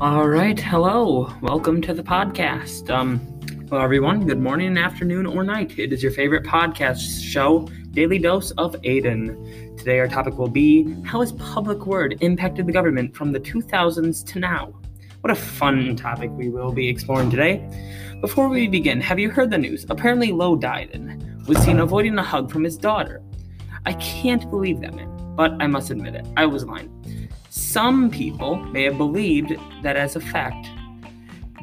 All right, hello. Welcome to the podcast. Um, hello everyone. Good morning, afternoon, or night. It is your favorite podcast show, Daily Dose of Aiden. Today our topic will be how has public word impacted the government from the 2000s to now? What a fun topic we will be exploring today. Before we begin, have you heard the news? Apparently, Low Diden was seen avoiding a hug from his daughter. I can't believe that man, but I must admit it, I was lying. Some people may have believed that as a fact.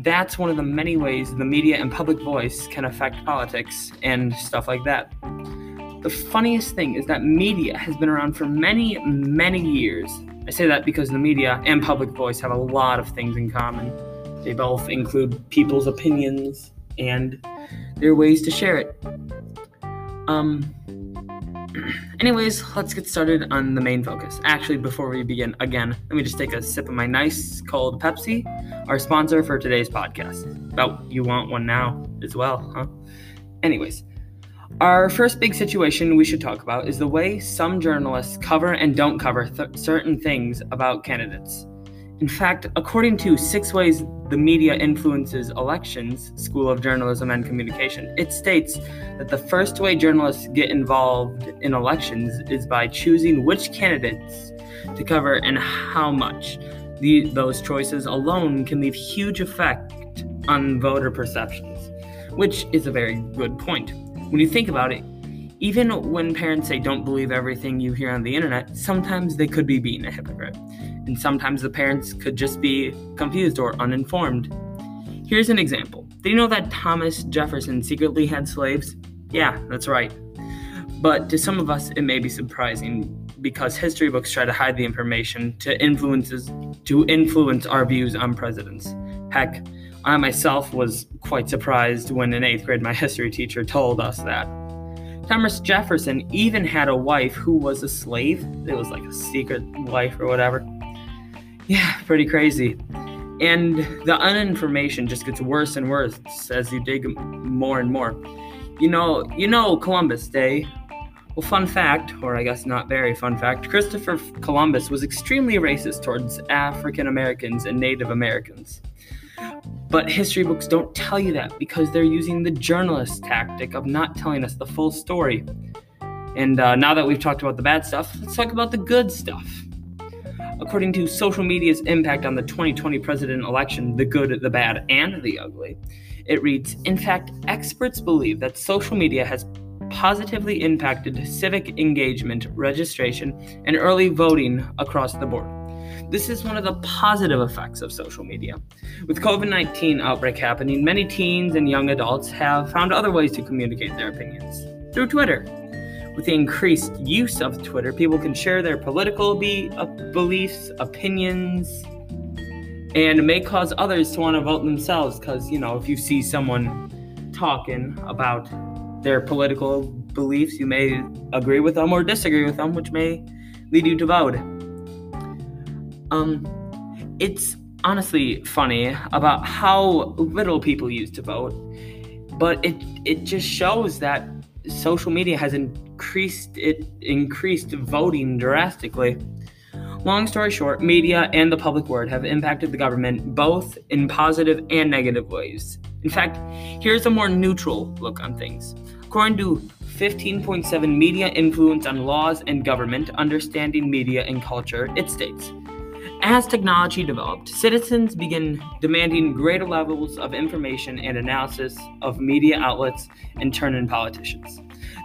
That's one of the many ways the media and public voice can affect politics and stuff like that. The funniest thing is that media has been around for many, many years. I say that because the media and public voice have a lot of things in common. They both include people's opinions and their ways to share it. Um, anyways, let's get started on the main focus. Actually, before we begin, again, let me just take a sip of my nice cold Pepsi, our sponsor for today's podcast. About oh, you want one now as well, huh? Anyways, our first big situation we should talk about is the way some journalists cover and don't cover th- certain things about candidates. In fact, according to Six Ways the Media Influences Elections School of Journalism and Communication, it states that the first way journalists get involved in elections is by choosing which candidates to cover and how much. The, those choices alone can leave huge effect on voter perceptions, which is a very good point. When you think about it, even when parents say don't believe everything you hear on the internet, sometimes they could be being a hypocrite and sometimes the parents could just be confused or uninformed. Here's an example. Did you know that Thomas Jefferson secretly had slaves? Yeah, that's right. But to some of us, it may be surprising because history books try to hide the information to influences to influence our views on presidents. Heck, I myself was quite surprised when in eighth grade my history teacher told us that. Thomas Jefferson even had a wife who was a slave. It was like a secret wife or whatever. Yeah, pretty crazy. And the uninformation just gets worse and worse as you dig more and more. You know, you know Columbus Day. Well, fun fact, or I guess not very fun fact, Christopher Columbus was extremely racist towards African Americans and Native Americans. But history books don't tell you that because they're using the journalist tactic of not telling us the full story. And uh, now that we've talked about the bad stuff, let's talk about the good stuff. According to social media's impact on the 2020 president election, the good, the bad, and the ugly, it reads In fact, experts believe that social media has positively impacted civic engagement, registration, and early voting across the board. This is one of the positive effects of social media. With COVID 19 outbreak happening, many teens and young adults have found other ways to communicate their opinions through Twitter. With the increased use of Twitter, people can share their political be- uh, beliefs, opinions, and it may cause others to want to vote themselves because, you know, if you see someone talking about their political beliefs, you may agree with them or disagree with them, which may lead you to vote. Um, it's honestly funny about how little people used to vote, but it it just shows that social media has increased it increased voting drastically. Long story short, media and the public word have impacted the government both in positive and negative ways. In fact, here's a more neutral look on things. According to 15.7 Media Influence on Laws and Government Understanding Media and Culture, it states As technology developed, citizens begin demanding greater levels of information and analysis of media outlets and turn in politicians.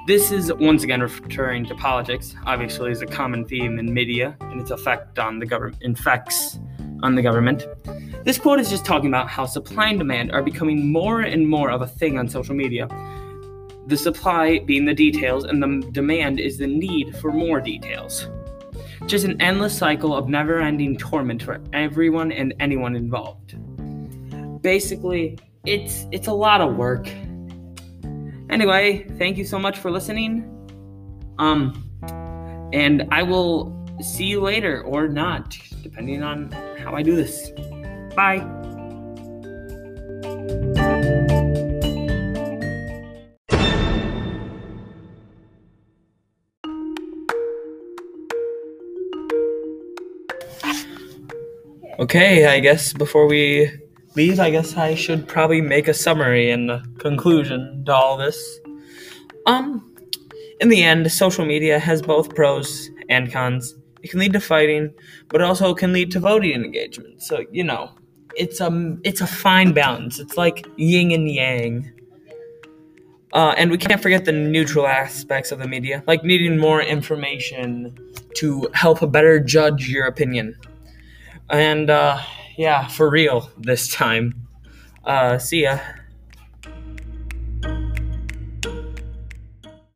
This is once again referring to politics, obviously, is a common theme in media and its effect on the government, effects on the government. This quote is just talking about how supply and demand are becoming more and more of a thing on social media. The supply being the details, and the demand is the need for more details. Just an endless cycle of never ending torment for everyone and anyone involved. Basically, it's it's a lot of work Anyway, thank you so much for listening. Um, and I will see you later or not, depending on how I do this. Bye. Okay, I guess before we leave, I guess I should probably make a summary and a conclusion to all this. Um, in the end, social media has both pros and cons. It can lead to fighting, but also can lead to voting engagement. So you know, it's a it's a fine balance. It's like yin and yang. Uh, and we can't forget the neutral aspects of the media, like needing more information to help better judge your opinion. And uh, yeah, for real this time. Uh, see ya.